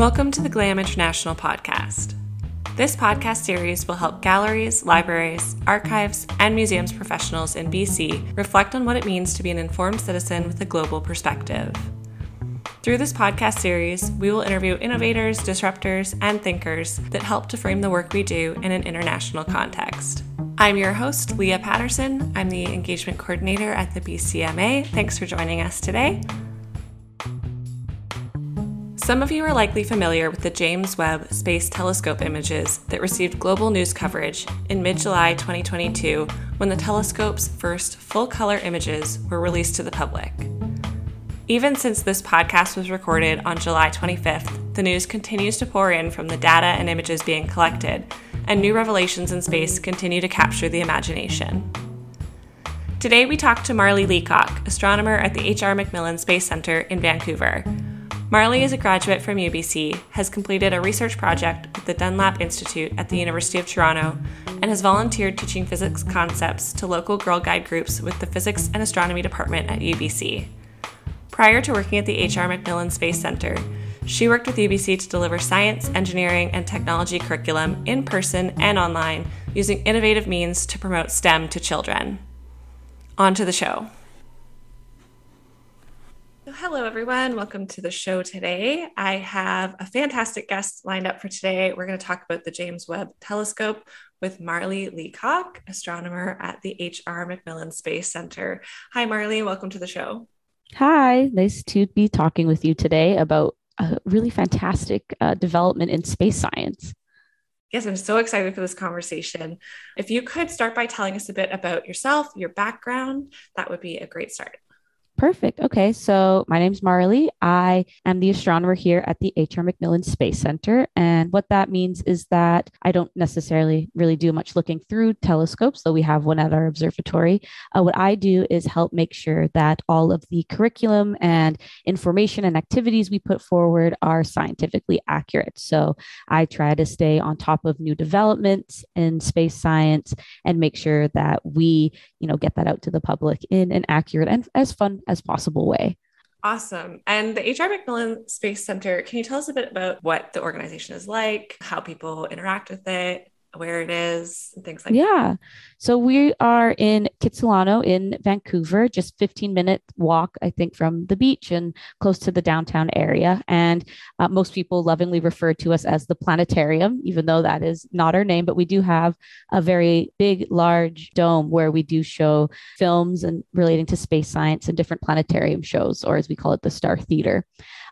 Welcome to the GLAM International podcast. This podcast series will help galleries, libraries, archives, and museums professionals in BC reflect on what it means to be an informed citizen with a global perspective. Through this podcast series, we will interview innovators, disruptors, and thinkers that help to frame the work we do in an international context. I'm your host, Leah Patterson. I'm the engagement coordinator at the BCMA. Thanks for joining us today. Some of you are likely familiar with the James Webb Space Telescope images that received global news coverage in mid July 2022 when the telescope's first full color images were released to the public. Even since this podcast was recorded on July 25th, the news continues to pour in from the data and images being collected, and new revelations in space continue to capture the imagination. Today, we talk to Marley Leacock, astronomer at the H.R. MacMillan Space Center in Vancouver, Marley is a graduate from UBC, has completed a research project with the Dunlap Institute at the University of Toronto, and has volunteered teaching physics concepts to local Girl Guide groups with the Physics and Astronomy Department at UBC. Prior to working at the H.R. MacMillan Space Center, she worked with UBC to deliver science, engineering, and technology curriculum in person and online using innovative means to promote STEM to children. On to the show. Hello, everyone. Welcome to the show today. I have a fantastic guest lined up for today. We're going to talk about the James Webb Telescope with Marley Leacock, astronomer at the H.R. MacMillan Space Center. Hi, Marley. Welcome to the show. Hi, nice to be talking with you today about a really fantastic uh, development in space science. Yes, I'm so excited for this conversation. If you could start by telling us a bit about yourself, your background, that would be a great start. Perfect. Okay. So my name's Marley. I am the astronomer here at the H.R. MacMillan Space Center. And what that means is that I don't necessarily really do much looking through telescopes, though we have one at our observatory. Uh, what I do is help make sure that all of the curriculum and information and activities we put forward are scientifically accurate. So I try to stay on top of new developments in space science and make sure that we, you know, get that out to the public in an accurate and as fun as possible way. Awesome. And the H.R. MacMillan Space Center, can you tell us a bit about what the organization is like, how people interact with it, where it is and things like yeah. that. Yeah. So we are in Kitsilano in Vancouver, just 15 minute walk, I think, from the beach and close to the downtown area. And uh, most people lovingly refer to us as the planetarium, even though that is not our name, but we do have a very big, large dome where we do show films and relating to space science and different planetarium shows, or as we call it, the Star Theater.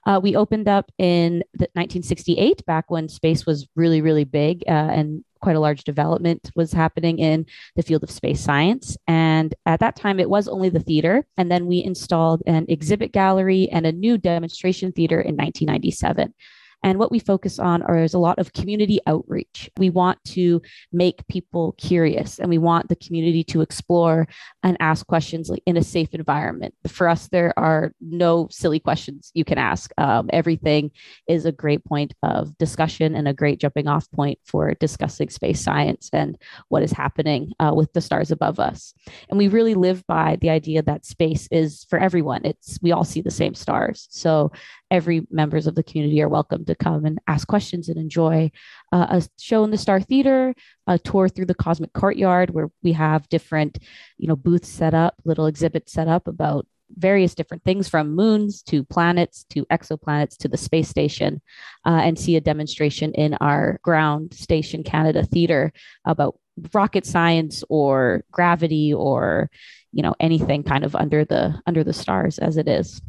Uh, we opened up in 1968, back when space was really, really big uh, and quite a large development was happening in the field of space science. And at that time, it was only the theater. And then we installed an exhibit gallery and a new demonstration theater in 1997. And what we focus on are, is a lot of community outreach. We want to make people curious and we want the community to explore and ask questions in a safe environment. For us, there are no silly questions you can ask. Um, everything is a great point of discussion and a great jumping off point for discussing space science and what is happening uh, with the stars above us. And we really live by the idea that space is for everyone. It's we all see the same stars. So every members of the community are welcome to come and ask questions and enjoy uh, a show in the Star Theater, a tour through the Cosmic Courtyard, where we have different, you know, booths set up, little exhibits set up about various different things from moons to planets to exoplanets to the space station uh, and see a demonstration in our ground station canada theater about rocket science or gravity or you know anything kind of under the under the stars as it is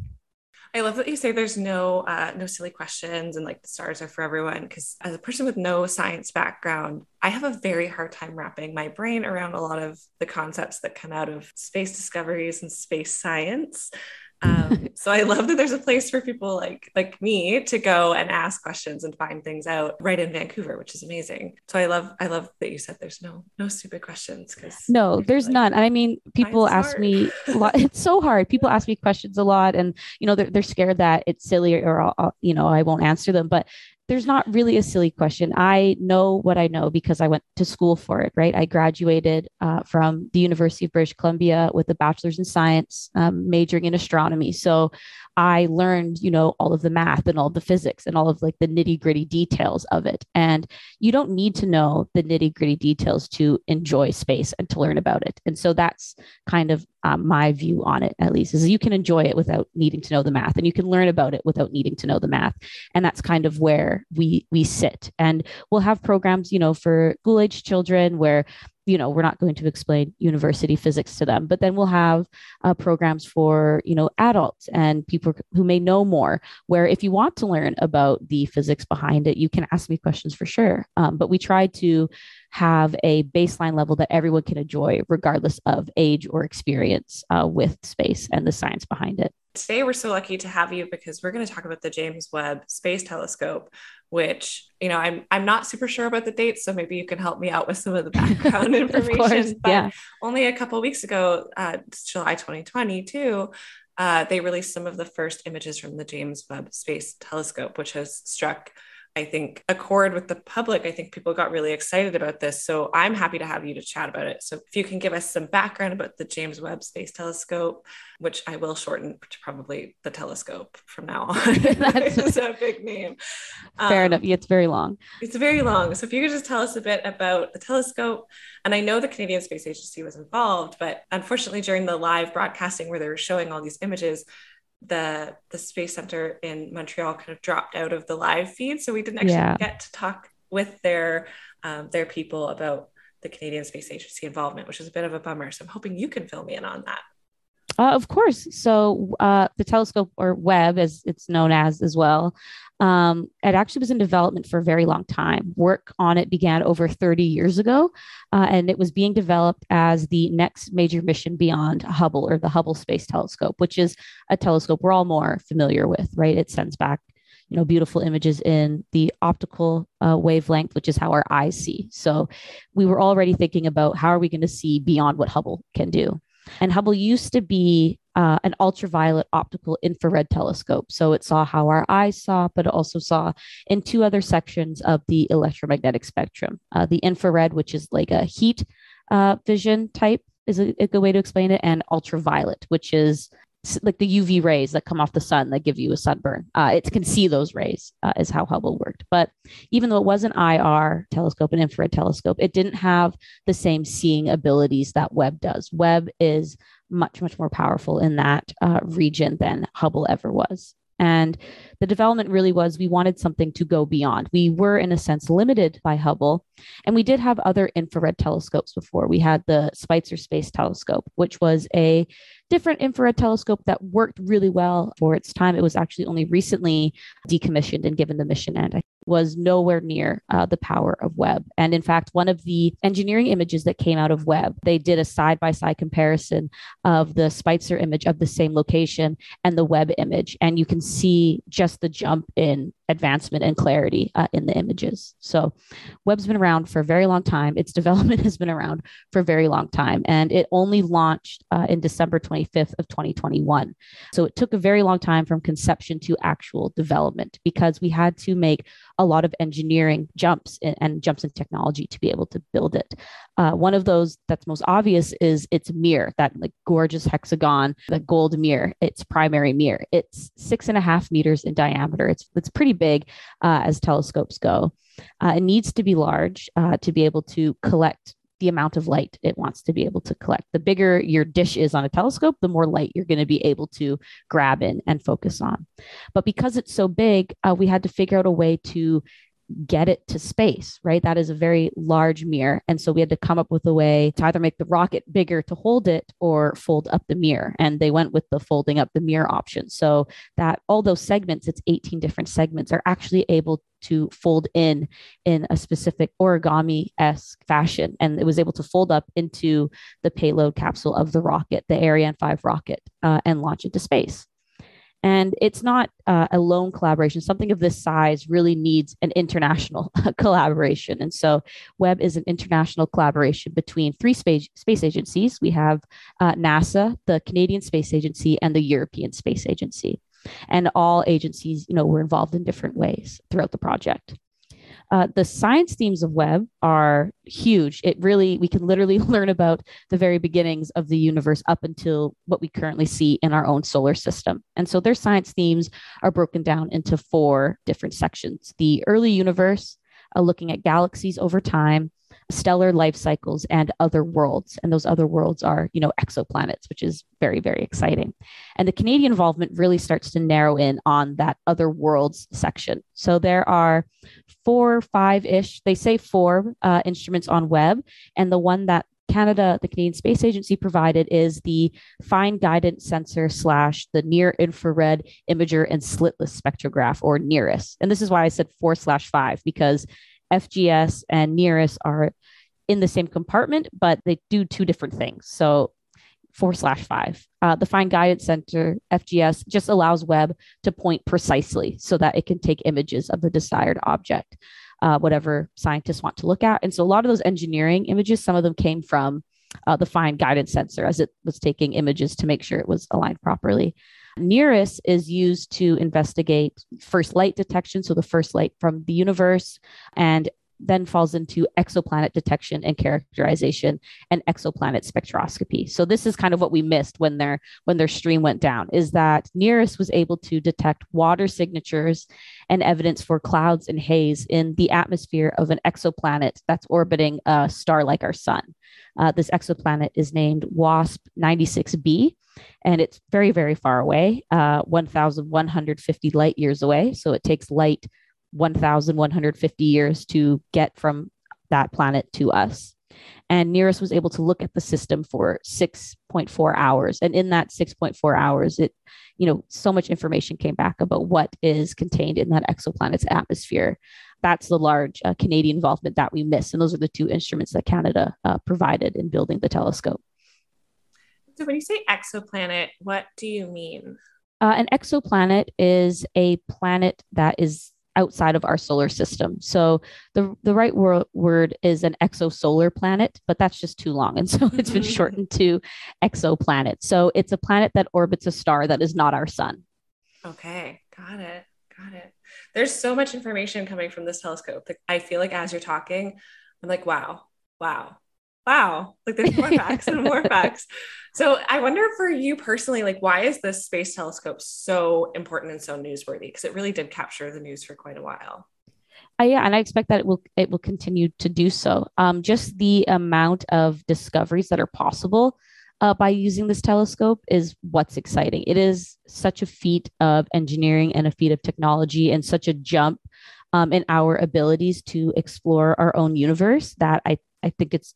I love that you say there's no uh, no silly questions and like the stars are for everyone. Because as a person with no science background, I have a very hard time wrapping my brain around a lot of the concepts that come out of space discoveries and space science. Um, so I love that there's a place for people like like me to go and ask questions and find things out right in Vancouver, which is amazing. So I love I love that you said there's no no stupid questions because no, there's like, none. I mean, people ask hard. me a lot. It's so hard. People ask me questions a lot, and you know they're they're scared that it's silly or I'll, you know I won't answer them, but there's not really a silly question. I know what I know because I went to school for it, right? I graduated uh, from the University of British Columbia with a bachelor's in science, um, majoring in astronomy. So I learned, you know, all of the math and all the physics and all of like the nitty gritty details of it. And you don't need to know the nitty gritty details to enjoy space and to learn about it. And so that's kind of um, my view on it, at least, is you can enjoy it without needing to know the math, and you can learn about it without needing to know the math. And that's kind of where we we sit. And we'll have programs, you know, for school age children where you know we're not going to explain university physics to them but then we'll have uh, programs for you know adults and people who may know more where if you want to learn about the physics behind it you can ask me questions for sure. Um, but we try to have a baseline level that everyone can enjoy regardless of age or experience uh, with space and the science behind it Today, we're so lucky to have you because we're going to talk about the James Webb Space Telescope, which you know I'm I'm not super sure about the dates, so maybe you can help me out with some of the background information. Course, but yeah. only a couple weeks ago, uh, July 2022, uh, they released some of the first images from the James Webb Space Telescope, which has struck I think, accord with the public. I think people got really excited about this. So I'm happy to have you to chat about it. So if you can give us some background about the James Webb Space Telescope, which I will shorten to probably the telescope from now on. That's a big name. Fair um, enough. It's very long. It's very long. So if you could just tell us a bit about the telescope. And I know the Canadian Space Agency was involved, but unfortunately, during the live broadcasting where they were showing all these images, the the space center in Montreal kind of dropped out of the live feed, so we didn't actually yeah. get to talk with their um, their people about the Canadian Space Agency involvement, which is a bit of a bummer. So I'm hoping you can fill me in on that. Uh, of course. So uh, the telescope or Webb, as it's known as as well, um, it actually was in development for a very long time. Work on it began over 30 years ago, uh, and it was being developed as the next major mission beyond Hubble or the Hubble Space Telescope, which is a telescope we're all more familiar with, right? It sends back you know beautiful images in the optical uh, wavelength which is how our eyes see so we were already thinking about how are we going to see beyond what hubble can do and hubble used to be uh, an ultraviolet optical infrared telescope. So it saw how our eyes saw, but it also saw in two other sections of the electromagnetic spectrum uh, the infrared, which is like a heat uh, vision type, is a, a, good way to explain it, and ultraviolet, which is like the UV rays that come off the sun that give you a sunburn. Uh, it can see those rays, uh, is how Hubble worked. But even though it was an IR telescope, an infrared telescope, it didn't have the same seeing abilities that Webb does. Webb is much, much more powerful in that uh, region than Hubble ever was. And the development really was we wanted something to go beyond. We were, in a sense, limited by Hubble. And we did have other infrared telescopes before. We had the Spitzer Space Telescope, which was a different infrared telescope that worked really well for its time. It was actually only recently decommissioned and given the mission end. I was nowhere near uh, the power of Webb. And in fact, one of the engineering images that came out of Webb, they did a side by side comparison of the Spitzer image of the same location and the Webb image. And you can see just the jump in advancement and clarity uh, in the images. So Webb's been around for a very long time. Its development has been around for a very long time. And it only launched uh, in December 25th of 2021. So it took a very long time from conception to actual development because we had to make a lot of engineering jumps in, and jumps in technology to be able to build it. Uh, one of those that's most obvious is its mirror, that like gorgeous hexagon, the gold mirror, its primary mirror. It's six and a half meters in diameter. It's it's pretty big uh, as telescopes go. Uh, it needs to be large uh, to be able to collect the amount of light it wants to be able to collect. The bigger your dish is on a telescope, the more light you're going to be able to grab in and focus on. But because it's so big, uh, we had to figure out a way to get it to space, right? That is a very large mirror. And so we had to come up with a way to either make the rocket bigger to hold it or fold up the mirror. And they went with the folding up the mirror option. So that all those segments, it's 18 different segments, are actually able to fold in in a specific origami esque fashion. And it was able to fold up into the payload capsule of the rocket, the Ariane 5 rocket, uh, and launch into space. And it's not uh, a lone collaboration. Something of this size really needs an international collaboration. And so Webb is an international collaboration between three space, space agencies. We have uh, NASA, the Canadian Space Agency, and the European Space Agency. And all agencies, you know, were involved in different ways throughout the project. Uh, the science themes of Webb are huge. It really, we can literally learn about the very beginnings of the universe up until what we currently see in our own solar system. And so their science themes are broken down into four different sections the early universe, uh, looking at galaxies over time, stellar life cycles and other worlds. And those other worlds are you know exoplanets which is very very exciting. And the canadian involvement really starts to narrow in on that other worlds section. So there are four five ish they say four uh, instruments on Webb and the one that Canada, the Canadian Space Agency provided is the fine guidance sensor slash the near infrared imager and slitless spectrograph or NIRISS. And this is why I said four slash five because FGS and NIRISS are in the same compartment, but they do two different things. So four slash five. Uh, the Fine Guidance Sensor, FGS, just allows Webb to point precisely so that it can take images of the desired object, uh, whatever scientists want to look at. And so a lot of those engineering images, some of them came from uh, the Fine Guidance Sensor as it was taking images to make sure it was aligned properly. NIRISS is used to investigate first light detection, so the first light from the universe, and then falls into exoplanet detection and characterization and exoplanet spectroscopy. So this is kind of what we missed when their when their stream went down is that NIRISS was able to detect water signatures and evidence for clouds and haze in the atmosphere of an exoplanet that's orbiting a star like our sun. Uh, this exoplanet is named WASP 96b and it's very, very far away, uh, 1,150 light years away. So it takes light 1,150 years to get from that planet to us. And NIRISS was able to look at the system for 6.4 hours. And in that 6.4 hours, it, you know, so much information came back about what is contained in that exoplanet's atmosphere. That's the large uh, Canadian involvement that we missed. And those are the two instruments that Canada uh, provided in building the telescope. So when you say exoplanet, what do you mean? Uh, an exoplanet is a planet that is outside of our solar system. So the the right wor- word is an exosolar planet, but that's just too long, and so it's been mm-hmm. shortened to exoplanet. So it's a planet that orbits a star that is not our sun. Okay, got it, got it. There's so much information coming from this telescope. I feel like as you're talking, I'm like, wow, wow, wow, like there's more facts and more facts. So I wonder for you personally, like, why is this space telescope so important and so newsworthy? Because it really did capture the news for quite a while. Uh, yeah, and I expect that it will it will continue to do so. Um, just the amount of discoveries that are possible uh, by using this telescope is what's exciting. It is such a feat of engineering and a feat of technology, and such a jump um, in our abilities to explore our own universe that I I think it's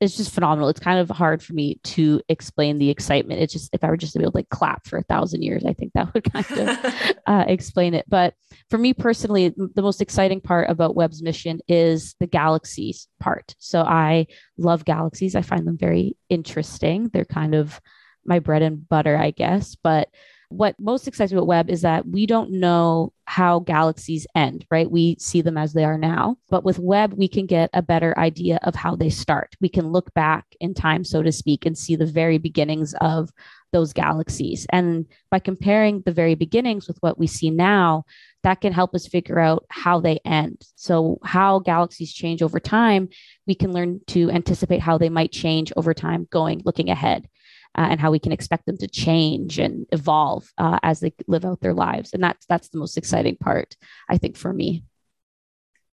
it's just phenomenal. It's kind of hard for me to explain the excitement. It's just if I were just to be able to like clap for a thousand years, I think that would kind of uh, explain it. But for me personally, the most exciting part about Webb's mission is the galaxies part. So I love galaxies. I find them very interesting. They're kind of my bread and butter, I guess. But what most excites me about Webb is that we don't know how galaxies end, right? We see them as they are now. But with Webb, we can get a better idea of how they start. We can look back in time, so to speak, and see the very beginnings of those galaxies. And by comparing the very beginnings with what we see now, that can help us figure out how they end. So, how galaxies change over time, we can learn to anticipate how they might change over time going looking ahead uh, and how we can expect them to change and evolve uh, as they live out their lives. And that's that's the most exciting part, I think, for me.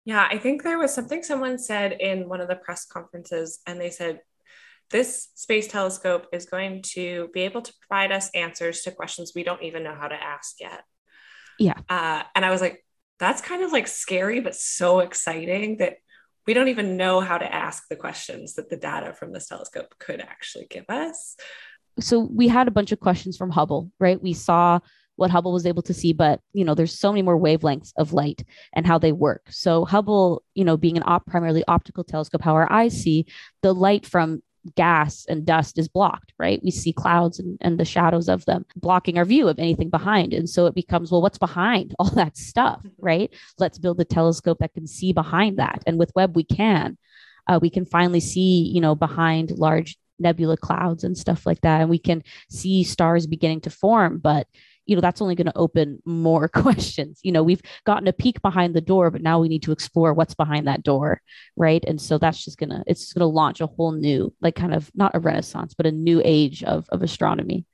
Yeah, I think there was something someone said in one of the press conferences, and they said this space telescope is going to be able to provide us answers to questions we don't even know how to ask yet. Yeah. Uh, and I was like, that's kind of like scary, but so exciting that we don't even know how to ask the questions that the data from this telescope could actually give us so we had a bunch of questions from Hubble, right? We saw what Hubble was able to see, but you know, there's so many more wavelengths of light and how they work. So Hubble, you know, being an op- primarily optical telescope, how our eyes see the light from gas and dust is blocked, right? We see clouds and, and the shadows of them blocking our view of anything behind. And so it becomes, well, what's behind all that stuff, right? Let's build a telescope that can see behind that. And with Webb, we can. Uh, we can finally see, you know, behind large nebula clouds and stuff like that and we can see stars beginning to form but you know that's only going to open more questions. You know we've gotten a peek behind the door but now we need to explore what's behind that door right? And so that's just gonna it's gonna launch a whole new like kind of not a renaissance but a new age of of astronomy.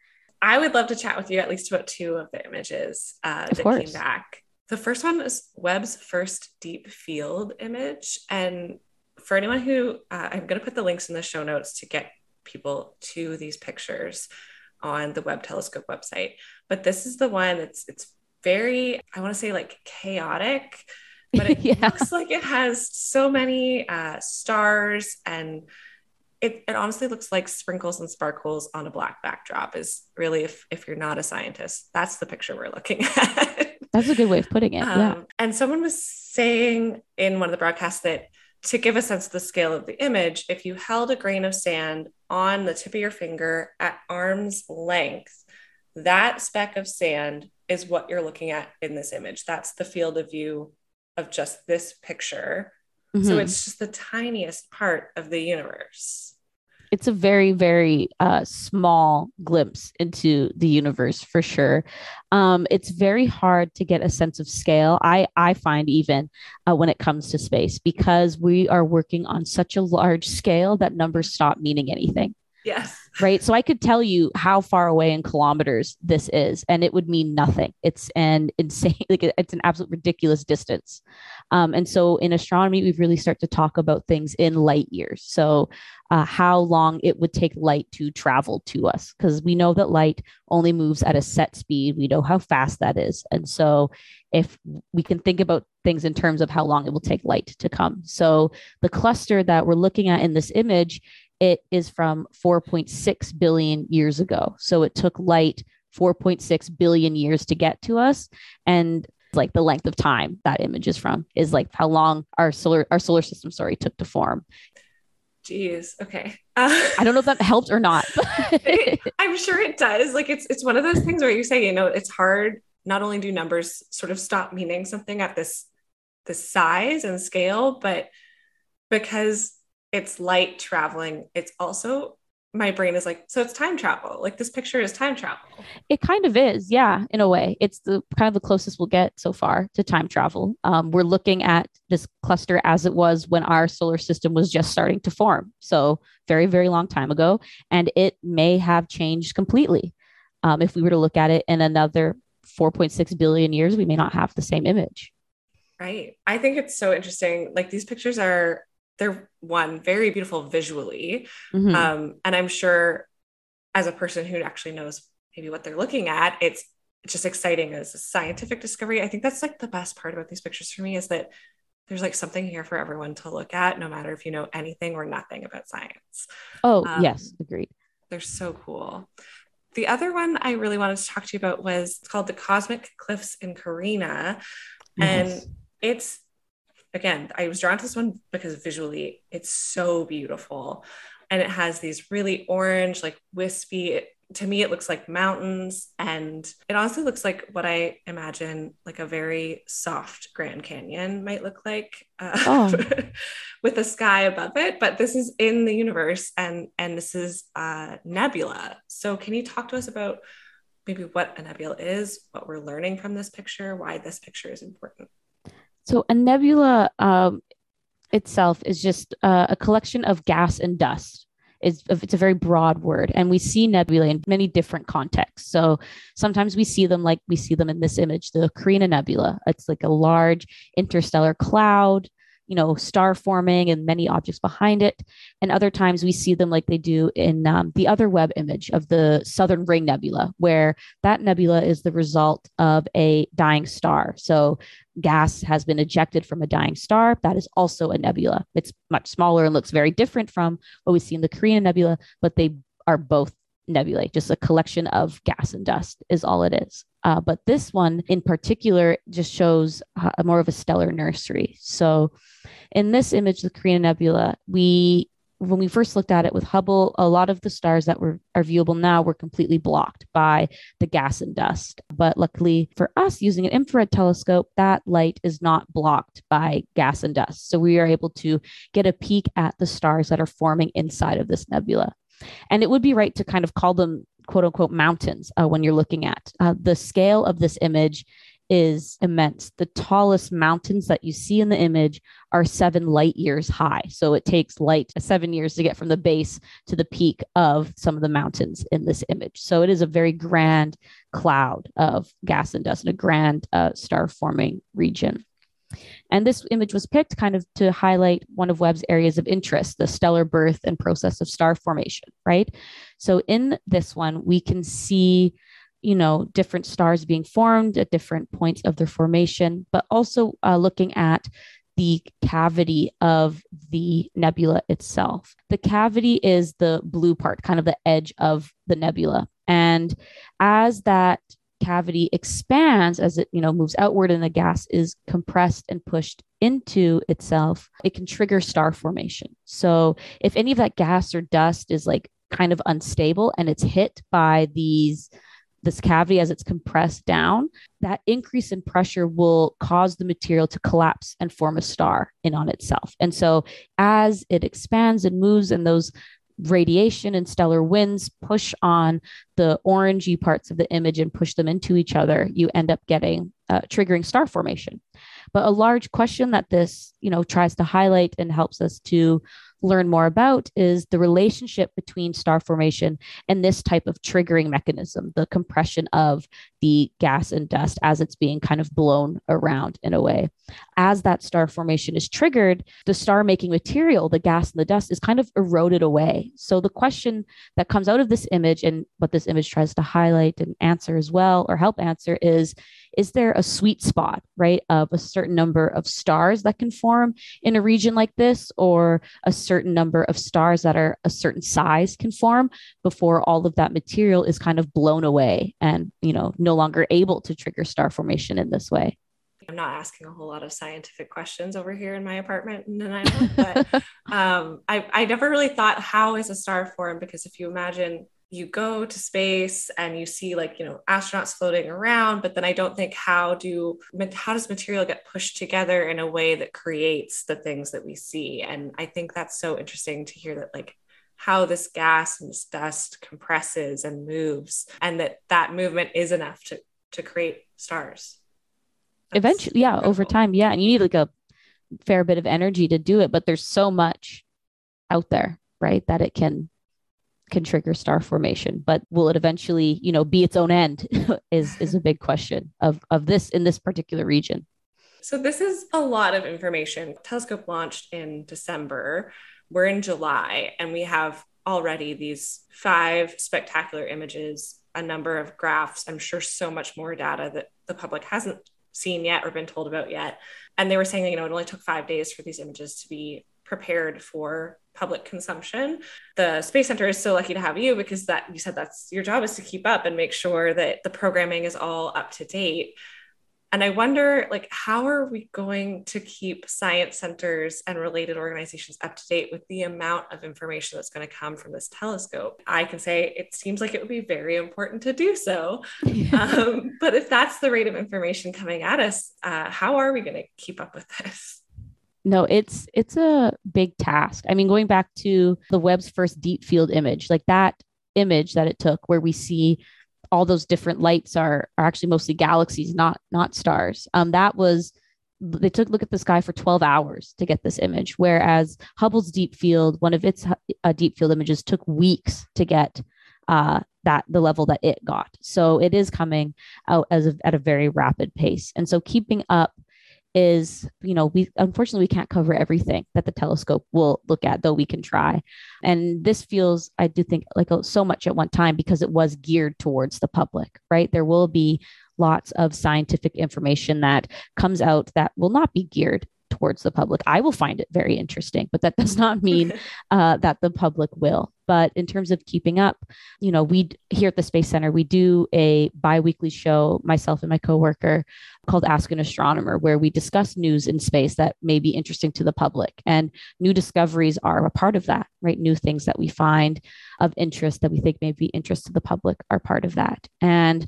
I would love to chat with you at least about two of the images uh, that course. came back. The first one was webb's first deep field image and for anyone who uh, i'm going to put the links in the show notes to get people to these pictures on the Webb Telescope website. But this is the one that's it's very, I want to say like chaotic, but it yeah. looks like it has so many uh, stars and it, it honestly looks like sprinkles and sparkles on a black backdrop is really if if you're not a scientist that's the picture we're looking at that's a good way of putting it um, yeah and someone was saying in one of the broadcasts that to give a sense of the scale of the image, if you held a grain of sand on the tip of your finger at arm's length, that speck of sand is what you're looking at in this image. That's the field of view of just this picture. Mm-hmm. So it's just the tiniest part of the universe it's a very very uh, small glimpse into the universe for sure. Um, it's very hard to get a sense of scale. I i find even uh, when it comes to space because we are working on such a large scale that numbers stop meaning anything Yes. Right. So I could tell you how far away in kilometers this is, and it would mean nothing. It's an insane, like it's an absolute ridiculous distance. Um, and so in astronomy, we really start to talk about things in light years. So uh, how long it would take light to travel to us, because we know that light only moves at a set speed. We know how fast that is. And so if we can think about things in terms of how long it will take light to come. So the cluster that we're looking at in this image it is from 4.6 billion years ago. So it took light 4.6 billion years to get to us. And like the length of time that image is from is like how long our solar our solar system sorry took to form Jeez. Okay. Uh, I don't know if that helped or not. it, I'm sure it does. Like it's it's one of those things where you say, you know, it's hard. Not only do numbers sort of stop meaning something at this this size and scale, but because it's light traveling, it's also my brain is like, so it's time travel. Like this picture is time travel. It kind of is, yeah, in a way. It's the kind of the closest we'll get so far to time travel. Um, we're looking at this cluster as it was when our solar system was just starting to form. So very, very long time ago. And it may have changed completely. Um, if we were to look at it in another 4.6 billion years, we may not have the same image. Right. I think it's so interesting. Like these pictures are they're one very beautiful visually mm-hmm. um, and i'm sure as a person who actually knows maybe what they're looking at it's just exciting as a scientific discovery i think that's like the best part about these pictures for me is that there's like something here for everyone to look at no matter if you know anything or nothing about science oh um, yes agreed they're so cool the other one i really wanted to talk to you about was called the cosmic cliffs in carina yes. and it's again, I was drawn to this one because visually it's so beautiful. And it has these really orange, like wispy, to me, it looks like mountains. And it honestly looks like what I imagine like a very soft Grand Canyon might look like uh, oh. with the sky above it. But this is in the universe and, and this is a nebula. So, can you talk to us about maybe what a nebula is, what we're learning from this picture, why this picture is important? So a nebula um, itself is just uh, a collection of gas and dust. It's, it's a very broad word, and we see nebulae in many different contexts. So sometimes we see them like we see them in this image, the Carina Nebula. It's like a large interstellar cloud you know, star forming and many objects behind it. And other times we see them like they do in um, the other Webb image of the Southern Ring Nebula, where that nebula is the result of a dying star. So gas has been ejected from a dying star. That is also a nebula. It's much smaller and looks very different from what we see in the Carina Nebula, but they are both nebulae, just a collection of gas and dust is all it is. Uh, but this one in particular just shows uh, more of a stellar nursery. So in this image, the Carina Nebula, we when we first looked at it with Hubble, a lot of the stars that were are viewable now were completely blocked by the gas and dust. But luckily for us, using an infrared telescope, that light is not blocked by gas and dust. So we are able to get a peek at the stars that are forming inside of this nebula. And it would be right to kind of call them quote unquote mountains uh, when you're looking at. Uh, the scale of this image is immense. The tallest mountains that you see in the image are seven light years high. So it takes light seven years to get from the base to the peak of some of the mountains in this image. So it is a very grand cloud of gas and dust in a grand uh, star forming region. And this image was picked kind of to highlight one of Webb's areas of interest, the stellar birth and process of star formation, right? So in this one, we can see you know different stars being formed at different points of their formation but also uh, looking at the cavity of the nebula itself the cavity is the blue part kind of the edge of the nebula and as that cavity expands as it you know moves outward and the gas is compressed and pushed into itself it can trigger star formation so if any of that gas or dust is like kind of unstable and it's hit by these this cavity as it's compressed down, that increase in pressure will cause the material to collapse and form a star in on itself. And so as it expands and moves and those radiation and stellar winds push on the orangey parts of the image and push them into each other, you end up getting uh, triggering star formation. But a large question that this, you know, tries to highlight and helps us to learn more about is the relationship between star formation and this type of triggering mechanism, the compression of the gas and dust as it's being kind of blown around in a way. As that star formation is triggered, the star making material, the gas and the dust, is kind of eroded away. So the question that comes out of this image and what this image tries to highlight and answer as well, or help answer, is is there a sweet spot, right, of a certain number of stars that can form in a region like this, or a certain number of stars that are a certain size can form before all of that material is kind of blown away and, you know, no longer able to trigger star formation in this way? I'm not asking a whole lot of scientific questions over here in my apartment in Nanaimo, but um, I, I never really thought how is a star formed because if you imagine you go to space and you see like you know astronauts floating around but then i don't think how do how does material get pushed together in a way that creates the things that we see and i think that's so interesting to hear that like how this gas and this dust compresses and moves and that that movement is enough to to create stars. That's eventually yeah incredible. over time yeah and you need like a fair bit of energy to do it but there's so much out there right that it can can trigger star formation. But will it eventually you know be its own end is is a big question of of this in this particular region. So this is a lot of information. Telescope launched in december we're in july and we have already these five spectacular images a number of graphs i'm sure so much more data that the public hasn't seen yet or been told about yet and they were saying you know it only took five days for these images to be prepared for public consumption. The Space Center is so lucky to have you because that you said that's your job is to keep up and make sure that the programming is all up to date. And I wonder like how are we going to keep science centers and related organizations up to date with the amount of information that's going to come from this telescope? I can say it seems like it would be very important to do so. um, but if that's the rate of information coming at us, uh, how are we going to keep up with this? no it's it's a big task i mean going back to the Webb's first deep field image like that image that it took where we see all those different lights are are actually mostly galaxies not not stars. Um that was they took a look at the sky for 12 hours to get this image whereas hubble's deep field one of its uh, deep field images took weeks to get uh, that the level that it got. So it is coming out as a, at a very rapid pace. And so keeping up is you know we unfortunately we can't cover everything that the telescope will look at though we can try. And this feels i do think like oh, so much at one time because it was geared towards the public right? There will be lots of scientific information that comes out that will not be geared towards the public. I will find it very interesting, but that does not mean uh, that the public will. But in terms of keeping up, you know, we here at the Space Center, we do a biweekly show, myself and my coworker, called Ask an Astronomer, where we discuss news in space that may be interesting to the public. And new discoveries are a part of that, right? New things that we find of interest that we think may be interest to the public are part of that. And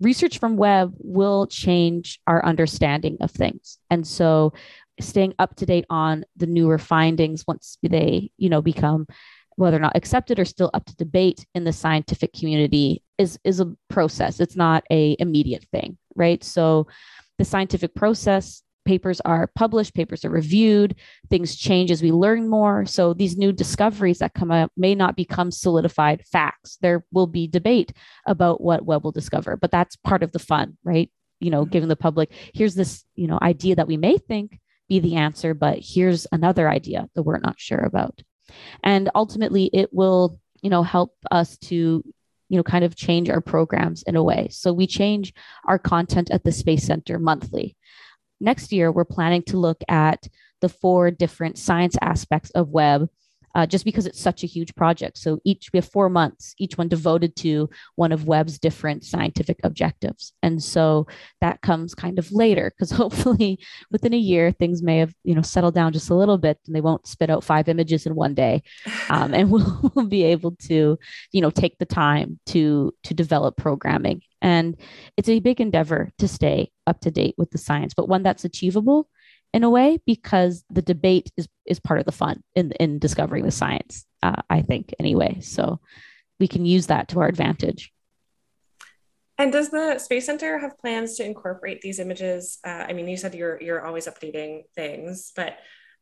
research from Webb will change our understanding of things. And so staying up to date on the newer findings once they, you know, become whether or not accepted or still up to debate in the scientific community is is a process. It's not a immediate thing right? So the scientific process papers are published papers are reviewed things change as we learn more. So these new discoveries that come up may not become solidified facts. There will be debate about what webb will discover but that's part of the fun right? You know mm-hmm. giving the public here's this you know idea that we may think be the answer but here's another idea that we're not sure about. And ultimately it will you know help us to you know kind of change our programs in a way. So we change our content at the space center monthly. Next year we're planning to look at the four different science aspects of webb uh, just because it's such a huge project. So each we have four months, each one devoted to one of Webb's different scientific objectives. And so that comes kind of later because hopefully within a year things may have you know settled down just a little bit and they won't spit out five images in one day, um, and we'll, we'll be able to you know take the time to to develop programming. And it's a big endeavor to stay up to date with the science, but one that's achievable in a way because the debate is is part of the fun in in discovering the science. Uh, I think anyway, so we can use that to our advantage. And does the Space Center have plans to incorporate these images? Uh, I mean, you said you're you're always updating things, but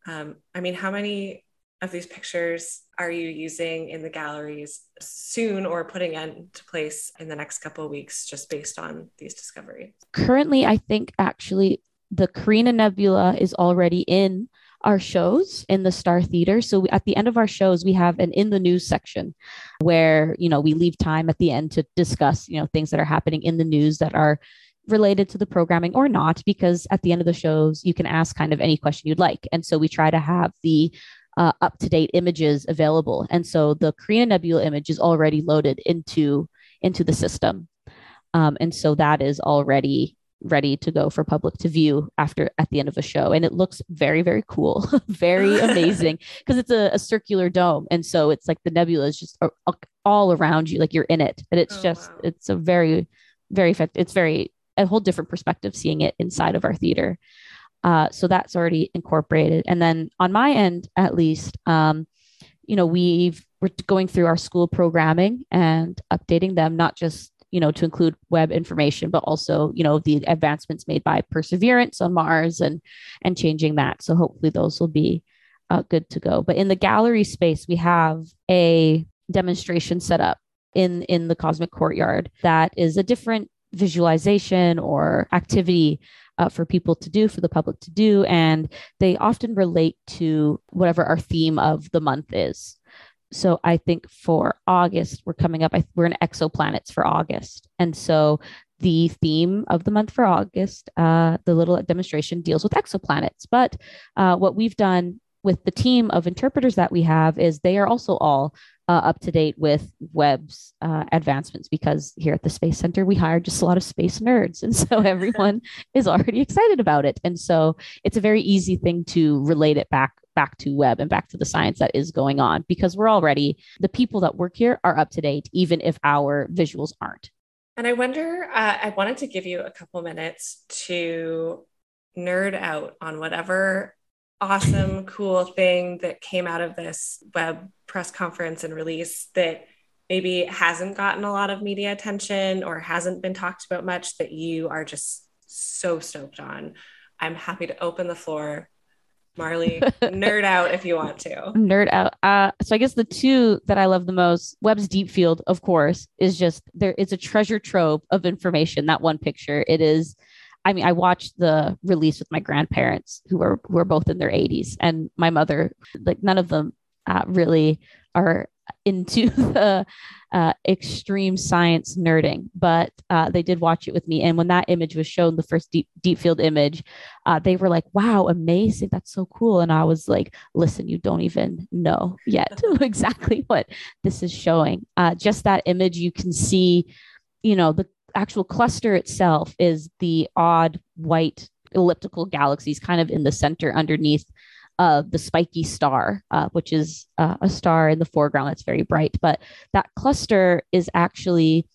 um, I mean, how many of these pictures are you using in the galleries soon or putting into place in the next couple of weeks just based on these discoveries? Currently, I think actually the Carina Nebula is already in our shows in the Star Theater. So at the end of our shows, we have an in the news section where, you know, we leave time at the end to discuss, you know, things that are happening in the news that are related to the programming or not, because at the end of the shows, you can ask kind of any question you'd like. And so we try to have the uh, up to date images available. And so the Carina Nebula image is already loaded into into the system. Um, and so that is already ready to go for public to view after at the end of a show. And it looks very very cool very amazing because it's a, a, circular dome. And so it's like the nebula is just all around you like you're in it. And it's oh, just wow. it's a very very effective it's very a whole different perspective seeing it inside of our theater. Uh, so that's already incorporated. And then on my end at least um, you know we've we're going through our school programming and updating them not just you know, to include Webb information, but also, you know, the advancements made by Perseverance on Mars and and changing that. So hopefully those will be uh, good to go. But in the gallery space, we have a demonstration set up in in the Cosmic Courtyard that is a different visualization or activity uh, for people to do, for the public to do. And they often relate to whatever our theme of the month is so I think for August, we're coming up, I, we're in exoplanets for August. And so the theme of the month for August, uh, the little demonstration deals with exoplanets. But uh, what we've done with the team of interpreters that we have is they are also all uh, up to date with Webb's uh, advancements because here at the Space Center, we hire just a lot of space nerds. And so everyone is already excited about it. And so it's a very easy thing to relate it back back to Webb and back to the science that is going on because we're already the people that work here are up to date even if our visuals aren't. And i wonder uh, i wanted to give you a couple minutes to nerd out on whatever awesome cool thing that came out of this Webb press conference and release that maybe hasn't gotten a lot of media attention or hasn't been talked about much that you are just so stoked on. I'm happy to open the floor Marley, nerd out if you want to. Nerd out. Uh, so I guess the two that I love the most, Webb's Deep Field, of course, is just there. It's a treasure trove of information. That one picture, it is. I mean, I watched the release with my grandparents, who were who are both in their 80s, and my mother. Like none of them uh, really are into the uh, extreme science nerding, but uh, they did watch it with me. And when that image was shown, the first deep deep field image, uh, they were like, "Wow, amazing! That's so cool!" And I was like, "Listen, you don't even know yet exactly what this is showing. Uh, just that image, you can see, you know, the actual cluster itself is the odd white elliptical galaxies kind of in the center underneath uh, the spiky star, uh, which is uh, a star in the foreground that's very bright. But that cluster is actually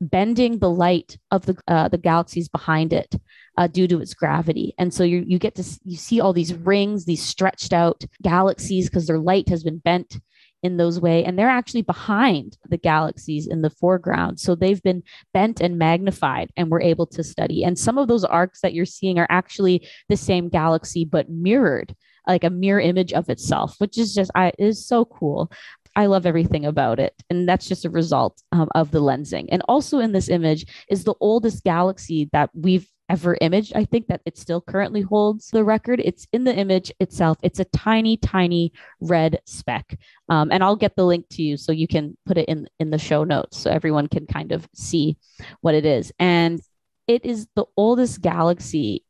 bending the light of the uh, the galaxies behind it uh, due to its gravity, and so you you get to you see all these rings, these stretched out galaxies because their light has been bent in those way and they're actually behind the galaxies in the foreground so they've been bent and magnified and we're able to study and some of those arcs that you're seeing are actually the same galaxy but mirrored like a mirror image of itself which is just i is so cool I love everything about it. And that's just a result um, of the lensing. And also in this image is the oldest galaxy that we've ever imaged. I think that it still currently holds the record. It's in the image itself. It's a tiny, tiny red speck. Um, and I'll get the link to you so you can put it in in the show notes so everyone can kind of see what it is. And it is the oldest galaxy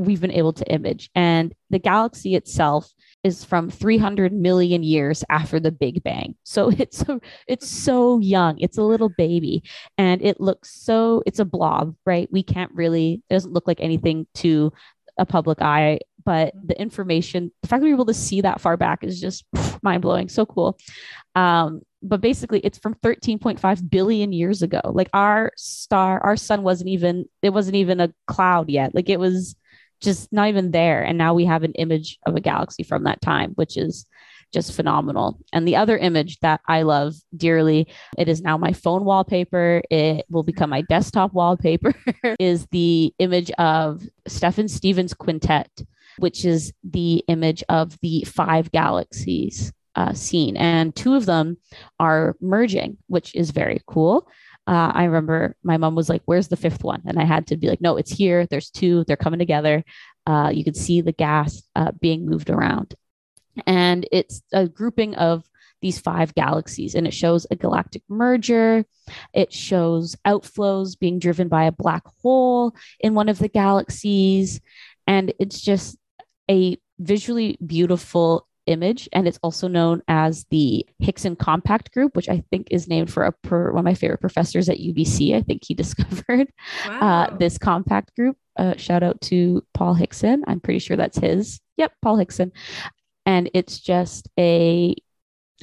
we've been able to image. And the galaxy itself is from 300 million years after the Big Bang. So it's so, it's so young. It's a little baby and it looks so it's a blob, right? We can't really it doesn't look like anything to a public eye, but the information, the fact that we're able to see that far back is just mind blowing. So cool. Um, but basically it's from 13.5 billion years ago. Like our star, our sun wasn't even, it wasn't even a cloud yet. Like it was just not even there. And now we have an image of a galaxy from that time, which is just phenomenal. And the other image that I love dearly, it is now my phone wallpaper. It will become my desktop wallpaper, is the image of Stephan Stephan's Quintet, which is the image of the five galaxies uh, seen. And two of them are merging, which is very cool uh, I remember my mom was like, Where's the fifth one? And I had to be like, No, it's here. There's two. They're coming together. Uh, you can see the gas uh, being moved around. And it's a grouping of these five galaxies, and it shows a galactic merger. It shows outflows being driven by a black hole in one of the galaxies. And it's just a visually beautiful image, and it's also known as the Hickson Compact Group, which I think is named for a per, one of my favorite professors at UBC. I think he discovered uh, wow. uh, this compact group. Uh, shout out to Paul Hickson. I'm pretty sure that's his. Yep, Paul Hickson. And it's just a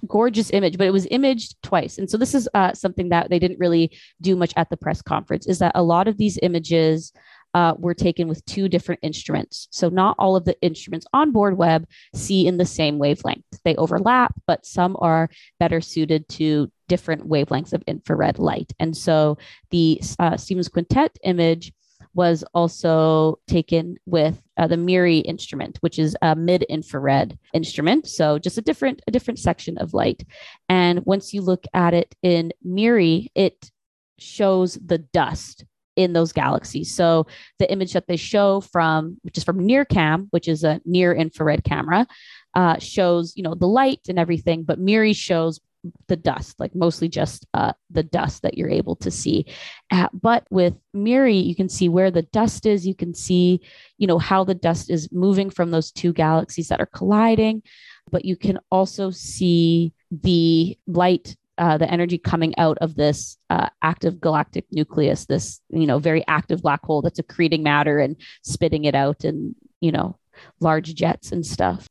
gorgeous image, but it was imaged twice. And so this is uh, something that they didn't really do much at the press conference. Is that a lot of these images uh, were taken with two different instruments. So not all of the instruments on board Webb see in the same wavelength. They overlap, but some are better suited to different wavelengths of infrared light. And so the uh, Stephan's Quintet image was also taken with uh, the MIRI instrument, which is a mid-infrared instrument. So just a different a different section of light. And once you look at it in MIRI, it shows the dust in those galaxies. So the image that they show from, which is from NIRCam, which is a near infrared camera, uh, shows you know the light and everything, but MIRI shows the dust, like mostly just uh, the dust that you're able to see. Uh, but with MIRI, you can see where the dust is. You can see, you know, how the dust is moving from those two galaxies that are colliding. But you can also see the light uh, the energy coming out of this uh, active galactic nucleus, this you know very active black hole that's accreting matter and spitting it out in you know large jets and stuff.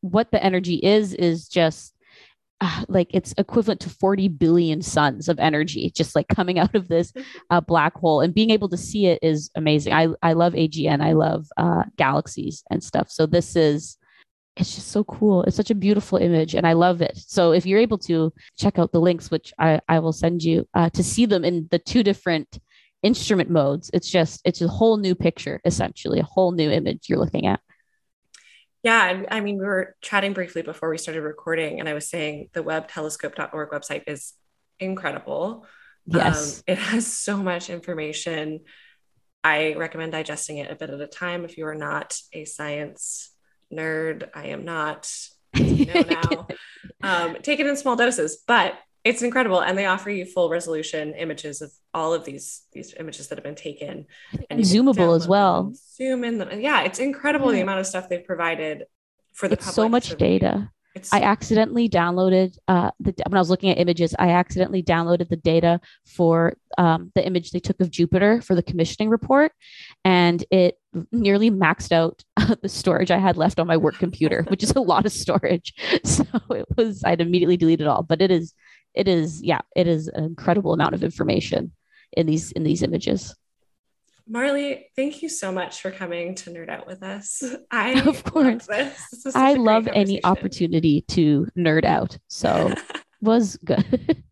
What the energy is is just uh, like it's equivalent to 40 billion suns of energy just like coming out of this uh, black hole. And being able to see it is amazing. I, I love agn i love uh, galaxies and stuff. So this is it's just so cool. It's such a beautiful image and I love it. So if you're able to check out the links, which I, I will send you uh, to see them in the two different instrument modes, it's just, it's a whole new picture, essentially, a whole new image you're looking at. Yeah, I mean, we were chatting briefly before we started recording, and I was saying the webbtelescope.org website is incredible. Yes. Um, it has so much information. I recommend digesting it a bit at a time if you are not a science nerd. I am not. Know now. um, take it in small doses, but it's incredible, and they offer you full resolution images of all of these these images that have been taken, and zoomable as well. Zoom in them. Yeah, it's incredible yeah. the amount of stuff they've provided for the it's so much data. It's, I accidentally downloaded uh, the when I was looking at images. I accidentally downloaded the data for um, the image they took of Jupiter for the commissioning report, and it nearly maxed out the storage I had left on my work computer, which is a lot of storage. So it was I'd immediately delete it all. But it is it is yeah it is an incredible amount of information in these in these images. Marley, thank you so much for coming to nerd out with us. I of course. This I love any opportunity to nerd out. So was good.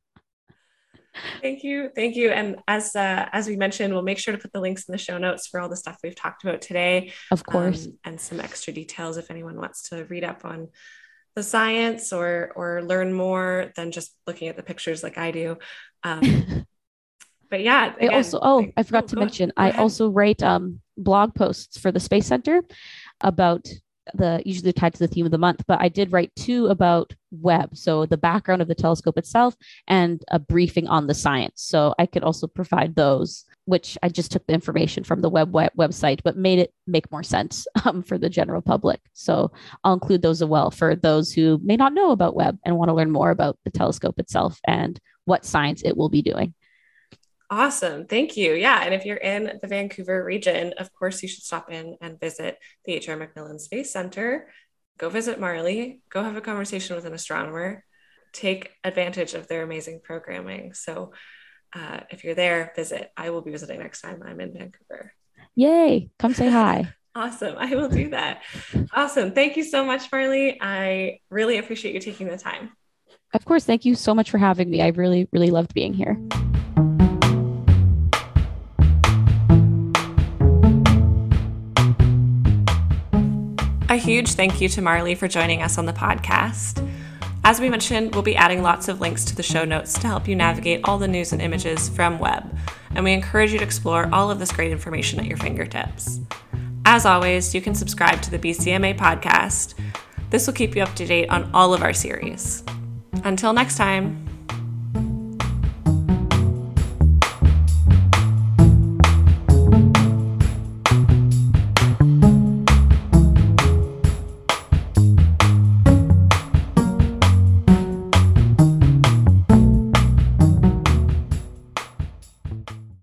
Thank you. Thank you. And as uh, as we mentioned, we'll make sure to put the links in the show notes for all the stuff we've talked about today. Of course. Um, and some extra details if anyone wants to read up on the science or or learn more than just looking at the pictures like I do. Um, but yeah, again, I also oh like, I forgot oh, to mention I also write um, blog posts for the Space Center about the usually tied to the theme of the month, but I did write two about Webb, so the background of the telescope itself and a briefing on the science. So I could also provide those, which I just took the information from the Webb web- website, but made it make more sense um, for the general public. So I'll include those as well for those who may not know about Webb and want to learn more about the telescope itself and what science it will be doing. Awesome. Thank you. Yeah. And if you're in the Vancouver region, of course, you should stop in and visit the H.R. MacMillan Space Center. Go visit Marley, go have a conversation with an astronomer, take advantage of their amazing programming. So uh, if you're there, visit. I will be visiting next time I'm in Vancouver. Yay. Come say hi. awesome. I will do that. awesome. Thank you so much, Marley. I really appreciate you taking the time. Of course. Thank you so much for having me. I really, really loved being here. A huge thank you to Marley for joining us on the podcast. As we mentioned, we'll be adding lots of links to the show notes to help you navigate all the news and images from Webb, and we encourage you to explore all of this great information at your fingertips. As always, you can subscribe to the BCMA podcast. This will keep you up to date on all of our series. Until next time.